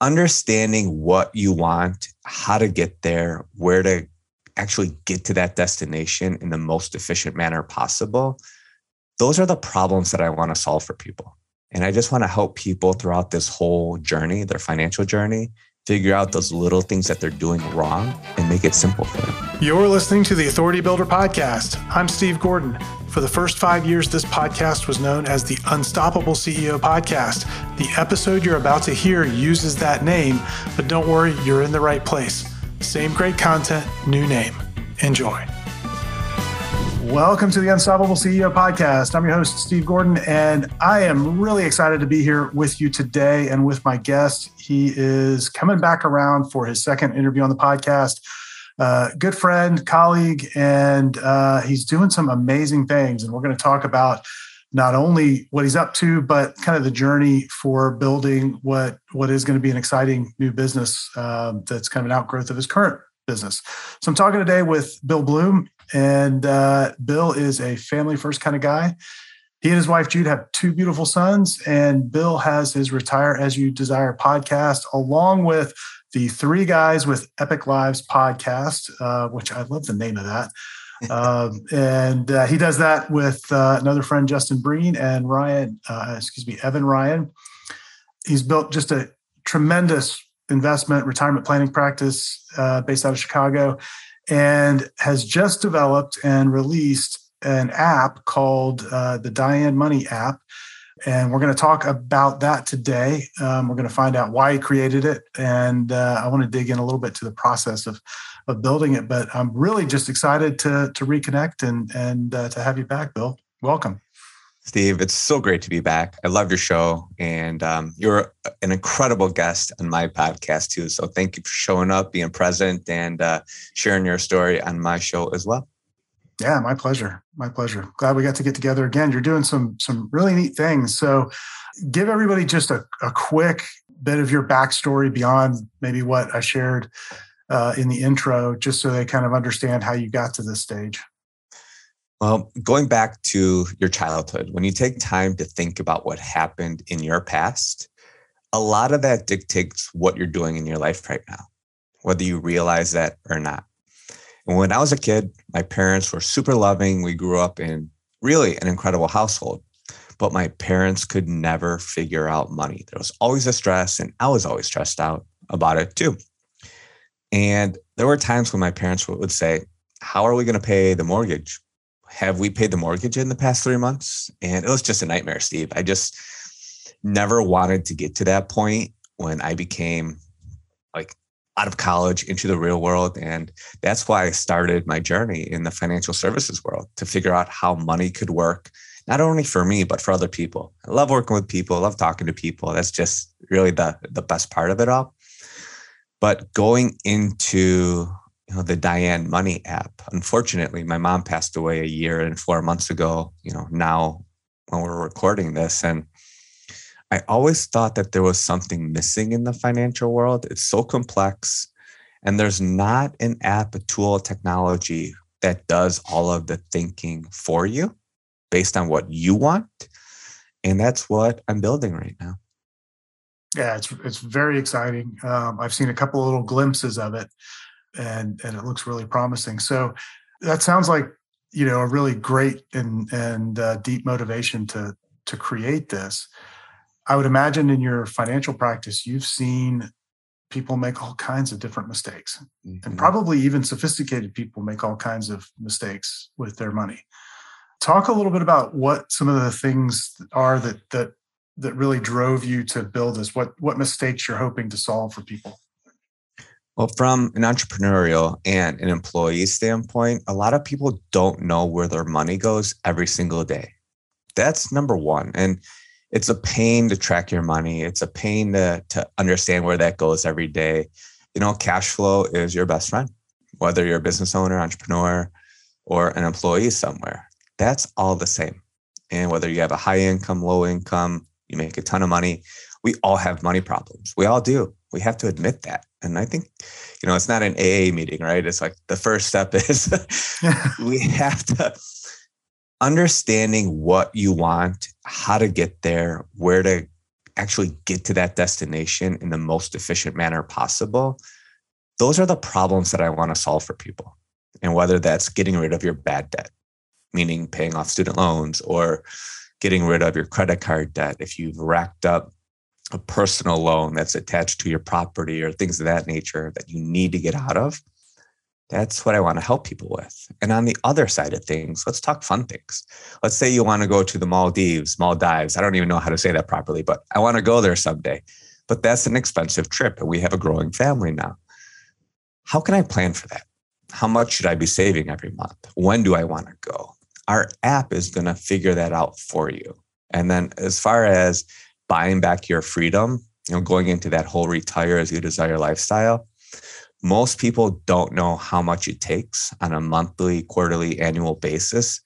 understanding what you want, how to get there, where to actually get to that destination in the most efficient manner possible, those are the problems that I want to solve for people. And I just want to help people throughout this whole journey, their financial journey, figure out those little things that they're doing wrong and make it simple for them. You're listening to the Authority Builder Podcast. I'm Steve Gordon. For the first five years, this podcast was known as the Unstoppable CEO Podcast. The episode you're about to hear uses that name, but don't worry, you're in the right place. Same great content, new name. Enjoy. Welcome to the Unstoppable CEO podcast. I'm your host, Steve Gordon, and I am really excited to be here with you today and with my guest. He is coming back around for his second interview on the podcast. Uh, good friend, colleague, and uh, he's doing some amazing things. And we're going to talk about not only what he's up to, but kind of the journey for building what what is going to be an exciting new business uh, that's kind of an outgrowth of his current business. So I'm talking today with Bill Bloom, and uh, Bill is a family first kind of guy. He and his wife Jude have two beautiful sons, and Bill has his Retire As You Desire podcast, along with the Three Guys with Epic Lives podcast, uh, which I love the name of that. um, and uh, he does that with uh, another friend, Justin Breen, and Ryan, uh, excuse me, Evan Ryan. He's built just a tremendous investment retirement planning practice uh, based out of Chicago and has just developed and released an app called uh, the Diane Money app. And we're going to talk about that today. Um, we're going to find out why he created it. And uh, I want to dig in a little bit to the process of, of building it. But I'm really just excited to, to reconnect and, and uh, to have you back, Bill. Welcome. Steve, it's so great to be back. I love your show, and um, you're an incredible guest on my podcast too. So thank you for showing up, being present, and uh, sharing your story on my show as well. Yeah, my pleasure. My pleasure. Glad we got to get together again. You're doing some some really neat things. So, give everybody just a, a quick bit of your backstory beyond maybe what I shared uh, in the intro, just so they kind of understand how you got to this stage. Well, going back to your childhood, when you take time to think about what happened in your past, a lot of that dictates what you're doing in your life right now, whether you realize that or not. And when I was a kid, my parents were super loving. We grew up in really an incredible household, but my parents could never figure out money. There was always a stress, and I was always stressed out about it too. And there were times when my parents would say, How are we going to pay the mortgage? Have we paid the mortgage in the past three months? And it was just a nightmare, Steve. I just never wanted to get to that point when I became like out of college into the real world. And that's why I started my journey in the financial services world to figure out how money could work, not only for me, but for other people. I love working with people, I love talking to people. That's just really the, the best part of it all. But going into you know the Diane Money app. Unfortunately, my mom passed away a year and four months ago. You know now when we're recording this, and I always thought that there was something missing in the financial world. It's so complex, and there's not an app, a tool, a technology that does all of the thinking for you based on what you want. And that's what I'm building right now. Yeah, it's it's very exciting. Um, I've seen a couple of little glimpses of it and and it looks really promising. So that sounds like you know a really great and and uh, deep motivation to to create this. I would imagine in your financial practice, you've seen people make all kinds of different mistakes, mm-hmm. and probably even sophisticated people make all kinds of mistakes with their money. Talk a little bit about what some of the things are that that that really drove you to build this. What what mistakes you're hoping to solve for people. Well, from an entrepreneurial and an employee standpoint, a lot of people don't know where their money goes every single day. That's number one. And it's a pain to track your money. It's a pain to, to understand where that goes every day. You know, cash flow is your best friend, whether you're a business owner, entrepreneur, or an employee somewhere. That's all the same. And whether you have a high income, low income, you make a ton of money, we all have money problems. We all do. We have to admit that. And I think, you know, it's not an AA meeting, right? It's like the first step is we have to understanding what you want, how to get there, where to actually get to that destination in the most efficient manner possible, those are the problems that I want to solve for people. And whether that's getting rid of your bad debt, meaning paying off student loans, or getting rid of your credit card debt, if you've racked up a personal loan that's attached to your property or things of that nature that you need to get out of, that's what I want to help people with. And on the other side of things, let's talk fun things. Let's say you want to go to the Maldives, Maldives. I don't even know how to say that properly, but I want to go there someday. But that's an expensive trip, and we have a growing family now. How can I plan for that? How much should I be saving every month? When do I want to go? Our app is going to figure that out for you. And then, as far as buying back your freedom, you know, going into that whole retire as you desire lifestyle, most people don't know how much it takes on a monthly, quarterly, annual basis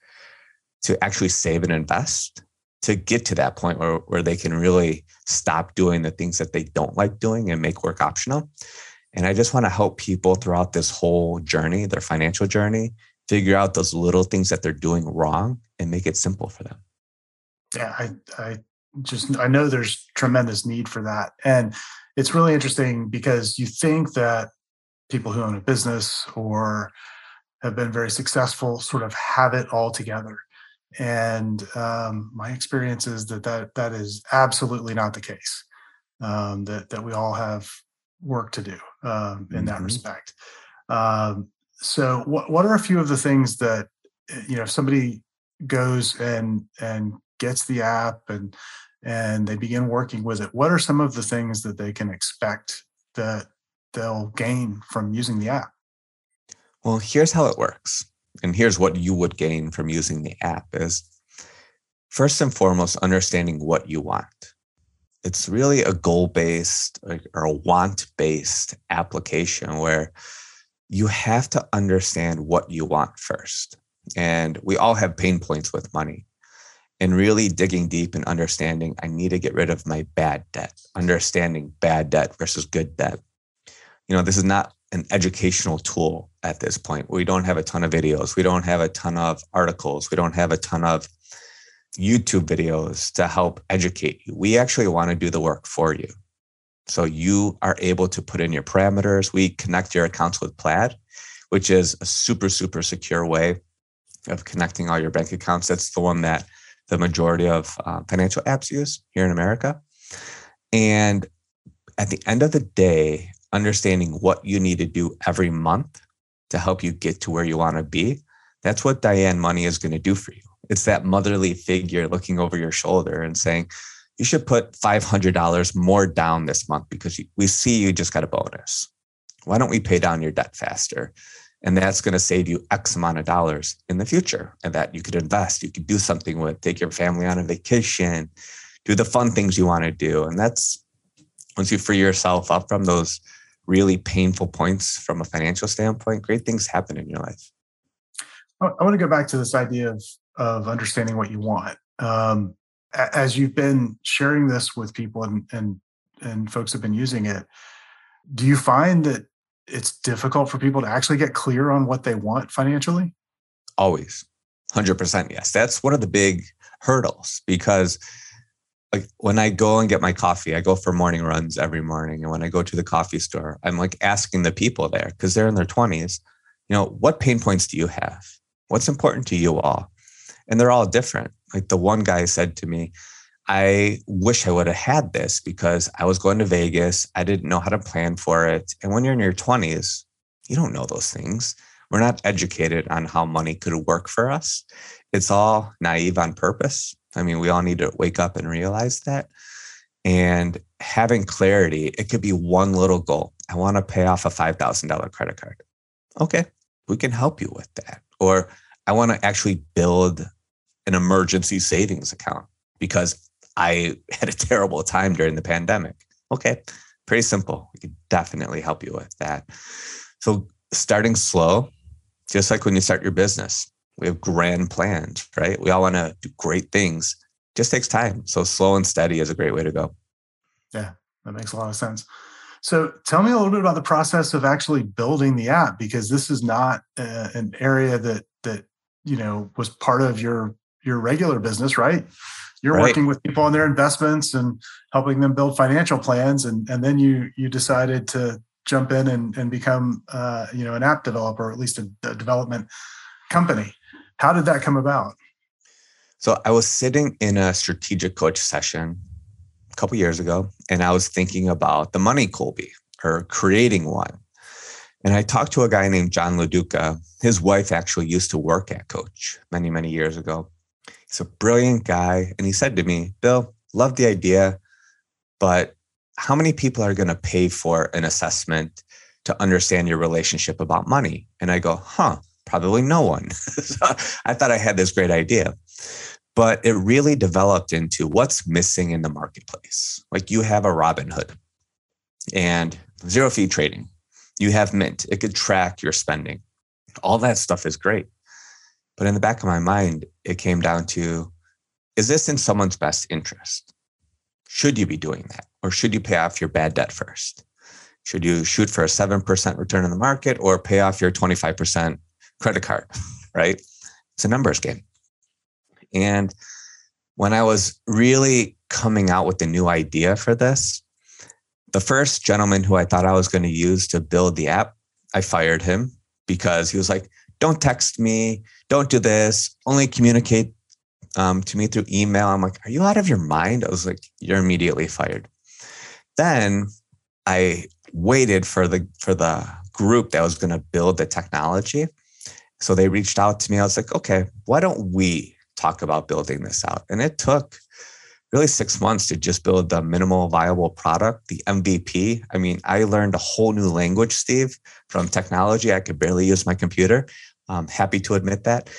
to actually save and invest to get to that point where, where they can really stop doing the things that they don't like doing and make work optional. And I just want to help people throughout this whole journey, their financial journey, figure out those little things that they're doing wrong and make it simple for them. Yeah, I, I just I know there's tremendous need for that. And it's really interesting because you think that people who own a business or have been very successful sort of have it all together. And um, my experience is that, that that is absolutely not the case. Um, that that we all have work to do um, in mm-hmm. that respect. Um, so, what what are a few of the things that eh, you know if somebody goes and and gets the app and and they begin working with it? What are some of the things that they can expect that they'll gain from using the app? Well, here's how it works. And here's what you would gain from using the app is first and foremost understanding what you want. It's really a goal-based or a want-based application where you have to understand what you want first. And we all have pain points with money. And really digging deep and understanding, I need to get rid of my bad debt, understanding bad debt versus good debt you know, this is not an educational tool at this point. We don't have a ton of videos. We don't have a ton of articles. We don't have a ton of YouTube videos to help educate you. We actually want to do the work for you. So you are able to put in your parameters. We connect your accounts with Plaid, which is a super, super secure way of connecting all your bank accounts. That's the one that the majority of uh, financial apps use here in America. And at the end of the day, understanding what you need to do every month to help you get to where you want to be, that's what Diane Money is going to do for you. It's that motherly figure looking over your shoulder and saying, you should put $500 more down this month because we see you just got a bonus. Why don't we pay down your debt faster? And that's going to save you X amount of dollars in the future and that you could invest, you could do something with, take your family on a vacation, do the fun things you want to do. And that's once you free yourself up from those really painful points from a financial standpoint, great things happen in your life. I want to go back to this idea of of understanding what you want. Um, as you've been sharing this with people and and and folks have been using it, do you find that it's difficult for people to actually get clear on what they want financially? Always, hundred percent. Yes, that's one of the big hurdles because like when I go and get my coffee, I go for morning runs every morning. And when I go to the coffee store, I'm like asking the people there because they're in their 20s, you know, what pain points do you have? What's important to you all? And they're all different. Like the one guy said to me, I wish I would have had this because I was going to Vegas. I didn't know how to plan for it. And when you're in your 20s, you don't know those things. We're not educated on how money could work for us. It's all naive on purpose I mean, we all need to wake up and realize that. And having clarity, it could be one little goal. I want to pay off a $5,000 credit card. Okay, we can help you with that. Or I want to actually build an emergency savings account because I had a terrible time during the pandemic. Okay, pretty simple. We can definitely help you with that. So, starting slow, just like when you start your business, we have grand plans, right? We all want to do great things. Just takes time. So slow and steady is a great way to go. Yeah, that makes a lot of sense. So tell me a little bit about the process of actually building the app because this is not uh, an area that that you know was part of your your regular business, right? You're right. working with people on their investments and helping them build financial plans, and and then you you decided to jump in and, and become uh, you know an app developer, or at least a, a development company. How did that come about? So I was sitting in a strategic coach session a couple years ago, and I was thinking about the money Kolbe or creating one. And I talked to a guy named John LaDuca. His wife actually used to work at Coach many, many years ago. He's a brilliant guy. And he said to me, Bill, love the idea, but how many people are going to pay for an assessment to understand your relationship about money? And I go, huh, probably no one. so I thought I had this great idea. But it really developed into what's missing in the marketplace. Like you have a Robinhood and zero fee trading. You have Mint, it could track your spending. All that stuff is great. But in the back of my mind, it came down to is this in someone's best interest? Should you be doing that? Or should you pay off your bad debt first? Should you shoot for a 7% return in the market or pay off your 25% credit card? Right? It's a numbers game. And when I was really coming out with the new idea for this, the first gentleman who I thought I was going to use to build the app, I fired him because he was like, don't text me, don't do this, only communicate um, to me through email. I'm like, are you out of your mind? I was like, you're immediately fired. Then I waited for the for the group that was going to build the technology. So they reached out to me. I was like, okay, why don't we talk about building this out? And it took really six months to just build the minimal viable product, the MVP. I mean, I learned a whole new language, Steve, from technology. I could barely use my computer. I'm happy to admit that.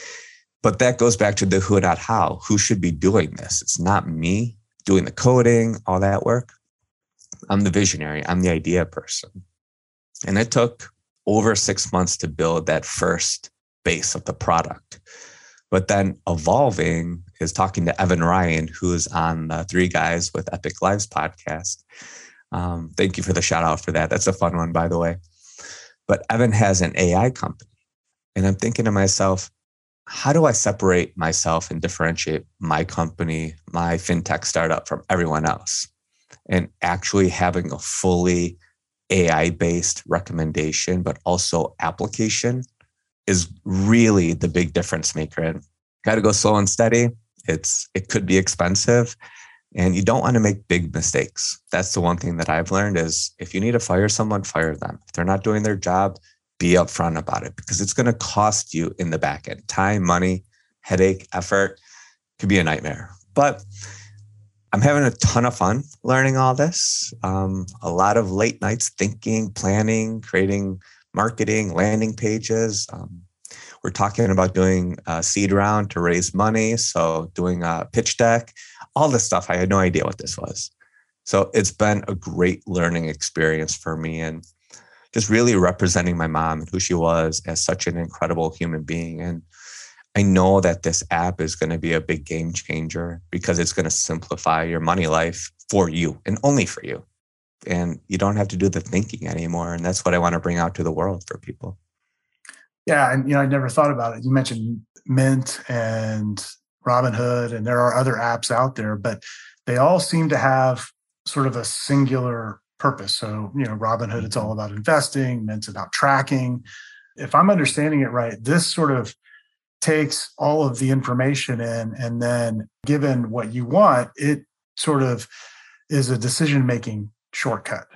But that goes back to the who, not how. Who should be doing this? It's not me doing the coding, all that work. I'm the visionary, I'm the idea person. And it took over six months to build that first base of the product. But then evolving is talking to Evan Ryan, who's on the Three Guys with Epic Lives podcast. Um, thank you for the shout out for that. That's a fun one, by the way. But Evan has an AI company. And I'm thinking to myself, how do I separate myself and differentiate my company, my fintech startup from everyone else? And actually having a fully AI based recommendation, but also application is really the big difference maker. And got to go slow and steady. It's it could be expensive, and you don't want to make big mistakes. That's the one thing that I've learned is if you need to fire someone, fire them. If they're not doing their job, be upfront about it because it's going to cost you in the back end time, money, headache, effort. Could be a nightmare. But I'm having a ton of fun learning all this. Um, a lot of late nights thinking, planning, creating marketing, landing pages. Um, we're talking about doing a seed round to raise money. So, doing a pitch deck, all this stuff. I had no idea what this was. So, it's been a great learning experience for me and just really representing my mom and who she was as such an incredible human being. And I know that this app is going to be a big game changer because it's going to simplify your money life for you and only for you. And you don't have to do the thinking anymore. And that's what i want to bring out to the world for people. Yeah and you know i never thought about it. You mentioned mint and robinhood and there are other apps out there but they all seem to have sort of a singular purpose so you know robinhood it's all mm-hmm. about investing mint's about tracking if i'm understanding it right this sort of takes all of the information in and then given what you want it sort of is a decision making shortcut.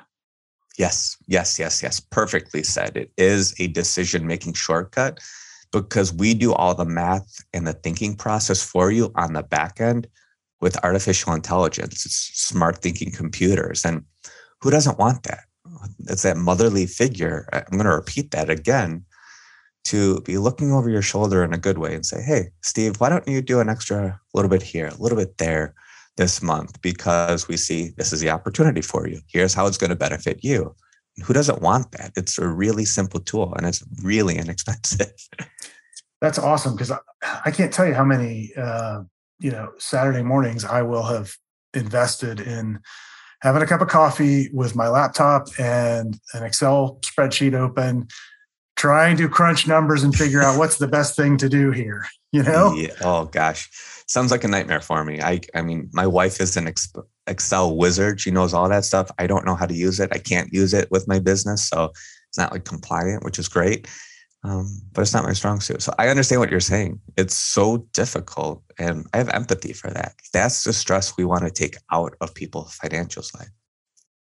Yes, yes, yes, yes. Perfectly said. It is a decision making shortcut because we do all the math and the thinking process for you on the back end with artificial intelligence. It's smart thinking computers. And who doesn't want that? It's that motherly figure. I'm going to repeat that again to be looking over your shoulder in a good way and say, Hey, Steve, why don't you do an extra little bit here, a little bit there? this month because we see this is the opportunity for you. Here's how it's going to benefit you. Who doesn't want that? It's a really simple tool and it's really inexpensive. That's awesome because I, I, can't tell you how many uh, you know Saturday mornings I will have invested in having a cup of coffee with my laptop and an Excel spreadsheet open, trying to crunch numbers and figure out what's the best thing to do here. You know? Yeah. Oh gosh, sounds like a nightmare for me. I I mean, my wife is an Excel wizard. She knows all that stuff. I don't know how to use it. I can't use it with my business, so it's not like compliant, which is great. Um, but it's not my strong suit. So I understand what you're saying. It's so difficult, and I have empathy for that. That's the stress we want to take out of people's financial side.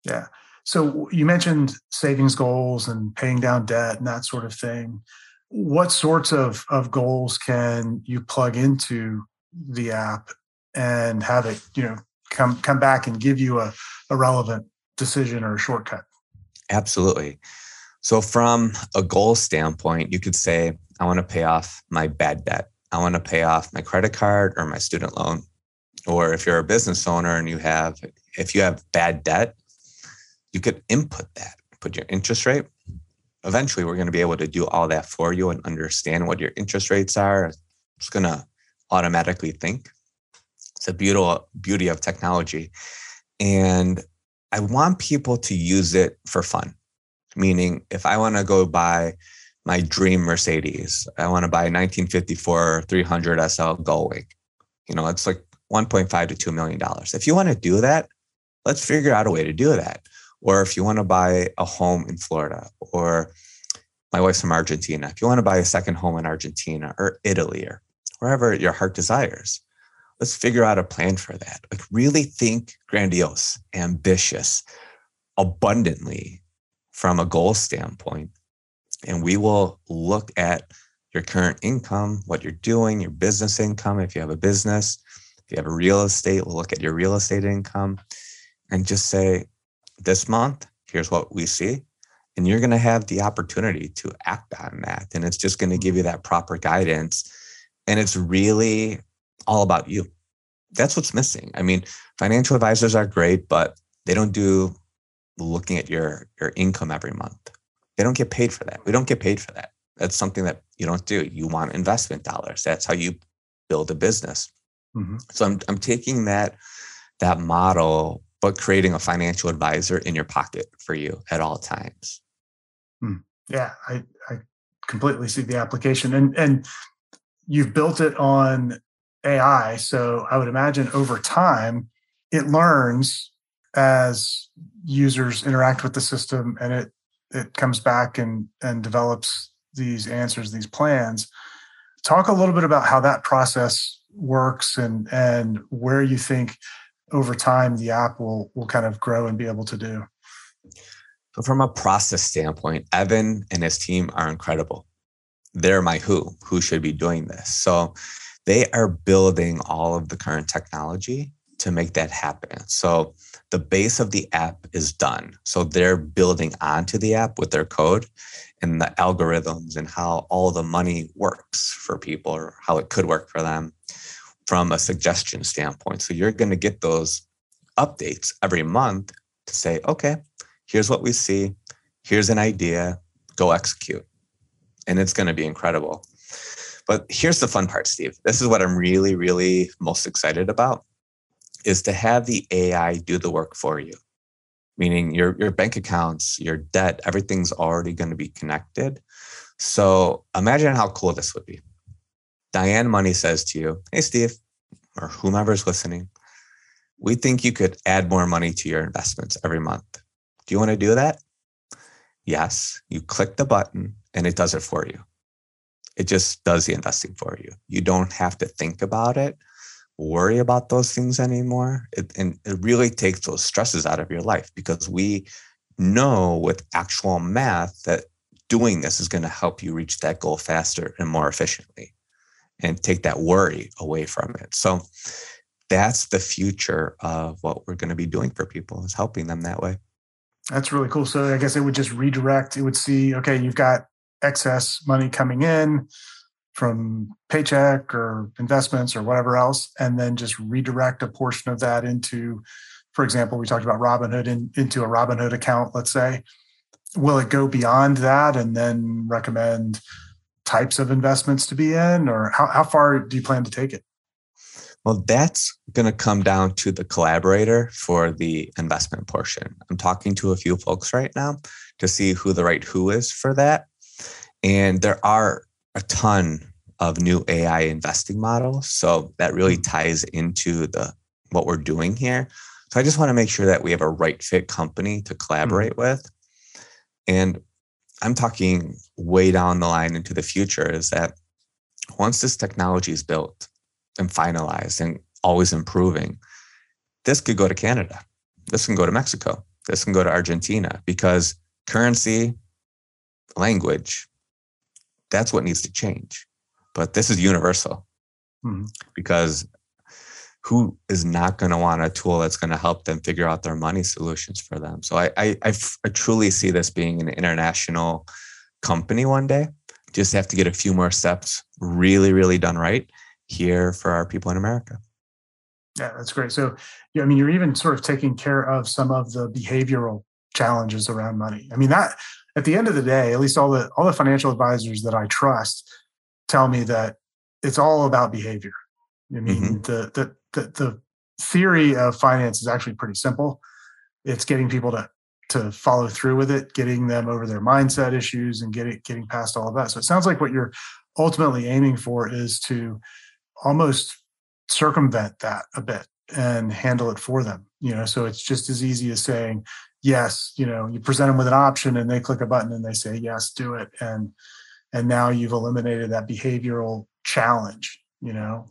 Yeah. So you mentioned savings goals and paying down debt and that sort of thing. What sorts of, of goals can you plug into the app and have it, you know, come come back and give you a, a relevant decision or a shortcut? Absolutely. So from a goal standpoint, you could say, I want to pay off my bad debt. I want to pay off my credit card or my student loan. Or if you're a business owner and you have, if you have bad debt, you could input that, put your interest rate. Eventually, we're going to be able to do all that for you and understand what your interest rates are. It's going to automatically think. It's a beautiful beauty of technology. And I want people to use it for fun. Meaning, if I want to go buy my dream Mercedes, I want to buy a 1954 300 SL Gullwing. You know, it's like 1.5 to 2 million dollars. If you want to do that, let's figure out a way to do that or if you want to buy a home in Florida, or my wife's from Argentina, if you want to buy a second home in Argentina or Italy or wherever your heart desires, let's figure out a plan for that. Like really think grandiose, ambitious, abundantly from a goal standpoint. And we will look at your current income, what you're doing, your business income. If you have a business, if you have a real estate, we'll look at your real estate income and just say, this month, here's what we see. And you're going to have the opportunity to act on that. And it's just going to give you that proper guidance. And it's really all about you. That's what's missing. I mean, financial advisors are great, but they don't do looking at your, your income every month. They don't get paid for that. We don't get paid for that. That's something that you don't do. You want investment dollars. That's how you build a business. Mm-hmm. So I'm, I'm taking that, that model but creating a financial advisor in your pocket for you at all times. Hmm. Yeah, I, I completely see the application. And and you've built it on AI. So I would imagine over time it learns as users interact with the system and it it comes back and and develops these answers, these plans. Talk a little bit about how that process works and and where you think over time the app will will kind of grow and be able to do? So from a process standpoint, Evan and his team are incredible. They're my who, who should be doing this. So they are building all of the current technology to make that happen. So the base of the app is done. So they're building onto the app with their code and the algorithms and how all the money works for people or how it could work for them from a suggestion standpoint. So you're going to get those updates every month to say, okay, here's what we see. Here's an idea. Go execute. And it's going to be incredible. But here's the fun part, Steve. This is what I'm really, really most excited about is to have the AI do the work for you. Meaning your, your bank accounts, your debt, everything's already going to be connected. So imagine how cool this would be. Diane Money says to you, Hey, Steve, or whomever's listening, we think you could add more money to your investments every month. Do you want to do that? Yes. You click the button and it does it for you. It just does the investing for you. You don't have to think about it, worry about those things anymore. It, and it really takes those stresses out of your life because we know with actual math that doing this is going to help you reach that goal faster and more efficiently and take that worry away from it. So that's the future of what we're going to be doing for people is helping them that way. That's really cool. So I guess it would just redirect. It would see, okay, you've got excess money coming in from paycheck or investments or whatever else, and then just redirect a portion of that into, for example, we talked about Robinhood in, into a Robinhood account, let's say. Will it go beyond that and then recommend types of investments to be in, or how, how far do you plan to take it? Well, that's going to come down to the collaborator for the investment portion. I'm talking to a few folks right now to see who the right who is for that. And there are a ton of new AI investing models. So that really Hmm. ties into the what we're doing here. So I just want to make sure that we have a right fit company to collaborate with. And I'm talking way down the line into the future is that once this technology is built and finalized and always improving, this could go to Canada. This can go to Mexico. This can go to Argentina because currency, language, that's what needs to change. But this is universal Mhm. because who is not going to want a tool that's going to help them figure out their money solutions for them? So I, I, I f- I truly see this being an international company one day. Just have to get a few more steps really, really done right here for our people in America. Yeah, that's great. So, yeah, I mean, you're even sort of taking care of some of the behavioral challenges around money. I mean, that at the end of the day, at least all the all the financial advisors that I trust tell me that it's all about behavior. I mean, mm-hmm. the, the the the theory of finance is actually pretty simple. It's getting people to to follow through with it, getting them over their mindset issues, and getting getting past all of that. So it sounds like what you're ultimately aiming for is to almost circumvent that a bit and handle it for them you know so it's just as easy as saying yes you know you present them with an option and they click a button and they say yes do it and and now you've eliminated that behavioral challenge you know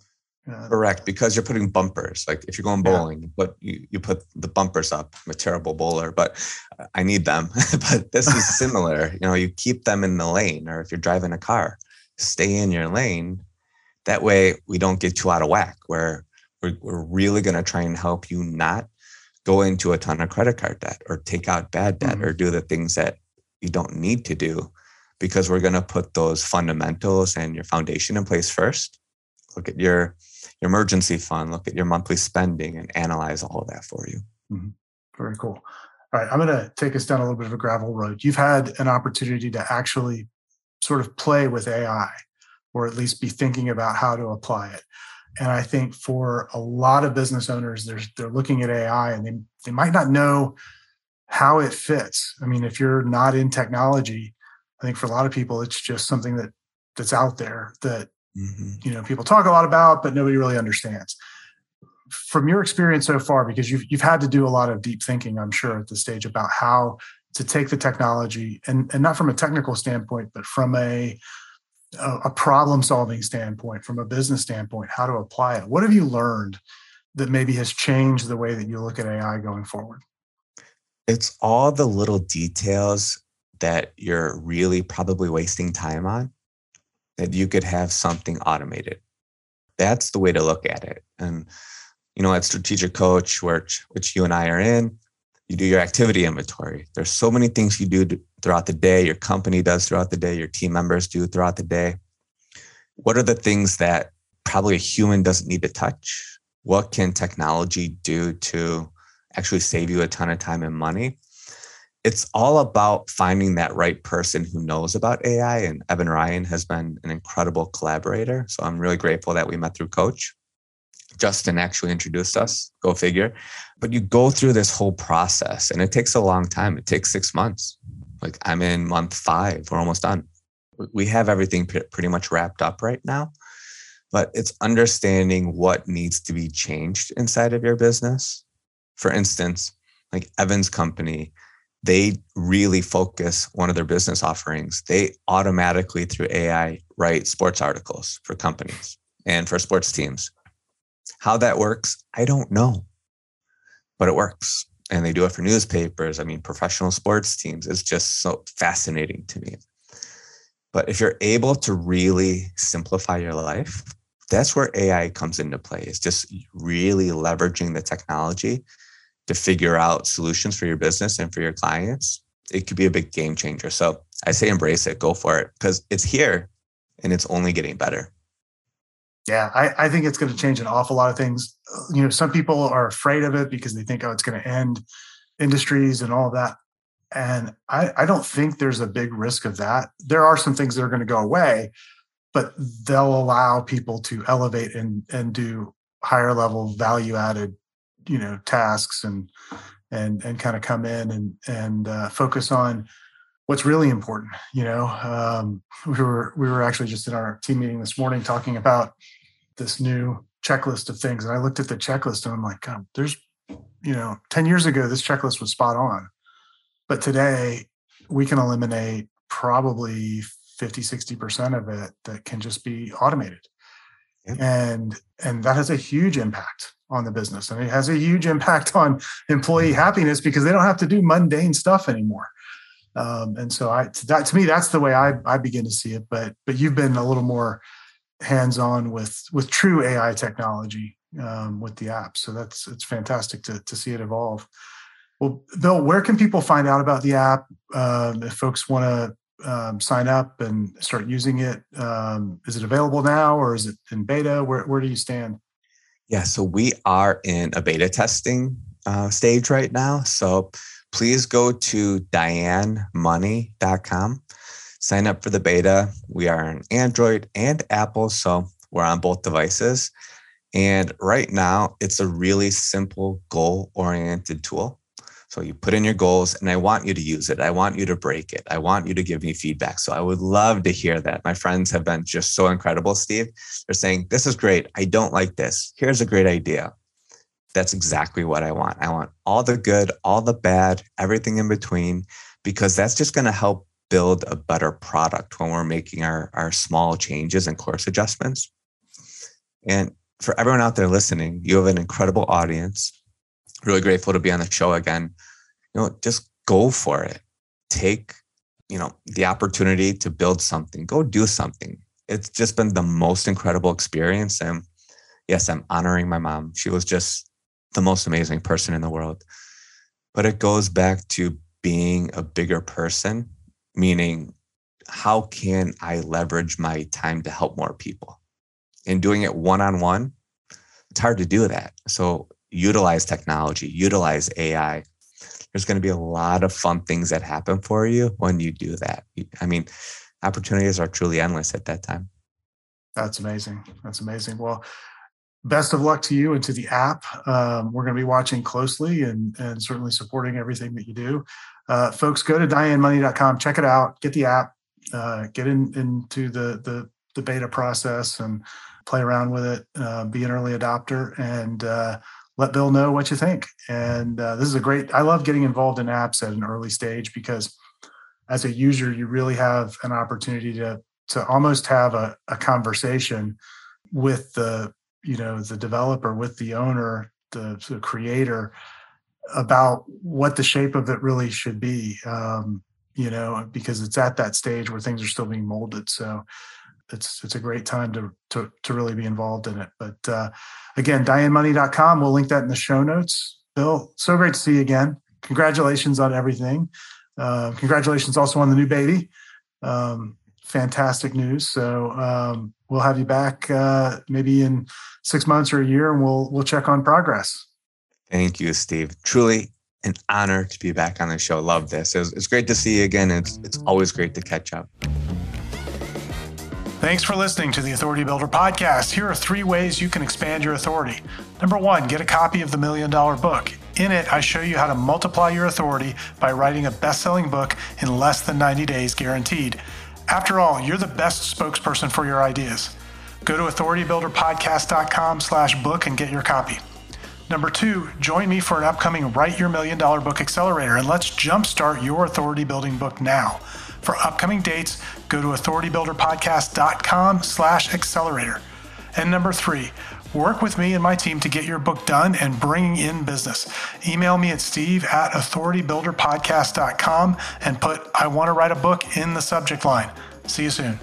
uh, Correct, because you're putting bumpers. Like if you're going Yeah. bowling, but you, you put the bumpers up. I'm a terrible bowler, but I need them. but this is similar. You know, you keep them in the lane, or if you're driving a car, stay in your lane. That way we don't get too out of whack where we're, we're really going to try and help you not go into a ton of credit card debt or take out bad debt Mhm. or do the things that you don't need to do because we're going to put those fundamentals and your foundation in place first. Look at your your emergency fund, look at your monthly spending and analyze all of that for you. very cool all right i'm going to take us down a little bit of a gravel road you've had an opportunity to actually sort of play with ai or at least be thinking about how to apply it and i think for a lot of business owners they're, they're looking at ai and they, they might not know how it fits i mean if you're not in technology i think for a lot of people it's just something that that's out there that Mhm. you know people talk a lot about but nobody really understands from your experience so far because you've you've had to do a lot of deep thinking i'm sure at this stage about how to take the technology and and not from a technical standpoint but from a a, a problem solving standpoint from a business standpoint how to apply it what have you learned that maybe has changed the way that you look at ai going forward It's all the little details that you're really probably wasting time on that you could have something automated. That's the way to look at it. And you know, at Strategic Coach, which which you and I are in, you do your activity inventory. There's so many things you do d- throughout the day, your company does throughout the day, your team members do throughout the day. What are the things that probably a human doesn't need to touch? What can technology do to actually save you a ton of time and money? It's all about finding that right person who knows about AI. And Evan Ryan has been an incredible collaborator. So I'm really grateful that we met through Coach. Justin actually introduced us, go figure. But you go through this whole process and it takes a long time. It takes six months. Like I'm in month five, we're almost done. We- have everything pretty much wrapped up right now, but it's understanding what needs to be changed inside of your business. For instance, like Evan's company, they really focus one of their business offerings. They automatically through AI write sports articles for companies and for sports teams. How that works, I don't know, but it works. And they do it for newspapers. I mean, professional sports teams. It's just so fascinating to me. But if you're able to really simplify your life, that's where AI comes into play. It's just really leveraging the technology to figure out solutions for your business and for your clients. It could be a big game changer. So I say embrace it, go for it because it's here and it's only getting better. Yeah, I, I think it's going to change an awful lot of things. You know, some people are afraid of it because they think, oh, it's going to end industries and all that. And I, I don't think there's a big risk of that. There are some things that are going to go away, but they'll allow people to elevate and and do higher level value added, you know, tasks and and and kind of come in and and uh, focus on what's really important. You know, um, we were we were actually just in our team meeting this morning talking about this new checklist of things, and I looked at the checklist and I'm like, God, there's, you know, ten years ago this checklist was spot on, but today we can eliminate probably 50 60% of it that can just be automated yep. and and that has a huge impact on the business and it has a huge impact on employee happiness because they don't have to do mundane stuff anymore um, and so I, that to me, that's the way I, I begin to see it. But but you've been a little more hands-on with with true AI technology um, with the app. So that's it's fantastic to to see it evolve. Well, Bill, where can people find out about the app um, if folks want to um, sign up and start using it? Um, is it available now, or is it in beta? Where where do you stand? Yeah, so we are in a beta testing uh, stage right now. So please go to dianemoney.com. Sign up for the beta. We are on Android and Apple, so we're on both devices. And right now, it's a really simple goal oriented tool. So you put in your goals, and I want you to use it. I want you to break it. I want you to give me feedback. So I would love to hear that. My friends have been just so incredible, Steve. They're saying, This is great. I don't like this. Here's a great idea that's exactly what I want. I want all the good, all the bad, everything in between, because that's just going to help build a better product when we're making our, our small changes and course adjustments. And for everyone out there listening, you have an incredible audience. Really grateful to be on the show again. You know, just go for it. Take, you know, the opportunity to build something. Go do something. It's just been the most incredible experience. And yes, I'm honoring my mom. She was just the most amazing person in the world. But it goes back to being a bigger person, meaning how can I leverage my time to help more people? And doing it one on one, it's hard to do that. So utilize technology, utilize AI. There's going to be a lot of fun things that happen for you when you do that. I mean, opportunities are truly endless at that time. That's amazing. That's amazing. Well, best of luck to you and to the app. Um, we're going to be watching closely and, and certainly supporting everything that you do. Uh, folks, go to dianemoney.com, check it out, get the app, uh, get in, into the, the, the beta process and play around with it, uh, be an early adopter, and uh, let Bill know what you think. And uh, this is a great, I love getting involved in apps at an early stage because as a user, you really have an opportunity to, to almost have a, a conversation with the you know the developer with the owner the, the creator about what the shape of it really should be um, you know because it's at that stage where things are still being molded. So it's it's a great time to to, to really be involved in it. But uh, again dianemoney.com we'll link that in the show notes. Bill so great to see you again. Congratulations on everything. Uh, congratulations also on the new baby. Um, fantastic news. So um, we'll have you back uh, maybe in six months or a year, and we'll we'll check on progress. Thank you, Steve. Truly an honor to be back on the show. Love this. It's, it's great to see you again. It's it's always great to catch up. Thanks for listening to the Authority Builder podcast. Here are three ways you can expand your authority. Number one, get a copy of the Million Dollar Book. In it, I show you how to multiply your authority by writing a best selling book in less than 90 days guaranteed. After all, you're the best spokesperson for your ideas. Go to authoritybuilderpodcast.com slash book and get your copy. Number two, join me for an upcoming Write Your Million Dollar Book Accelerator and let's jumpstart your authority building book now. For upcoming dates, go to authoritybuilderpodcast.com slash accelerator. And number three, Work with me and my team to get your book done and bringing in business. Email me at steve at authoritybuilderpodcast.com and put I want to write a book in the subject line. See you soon.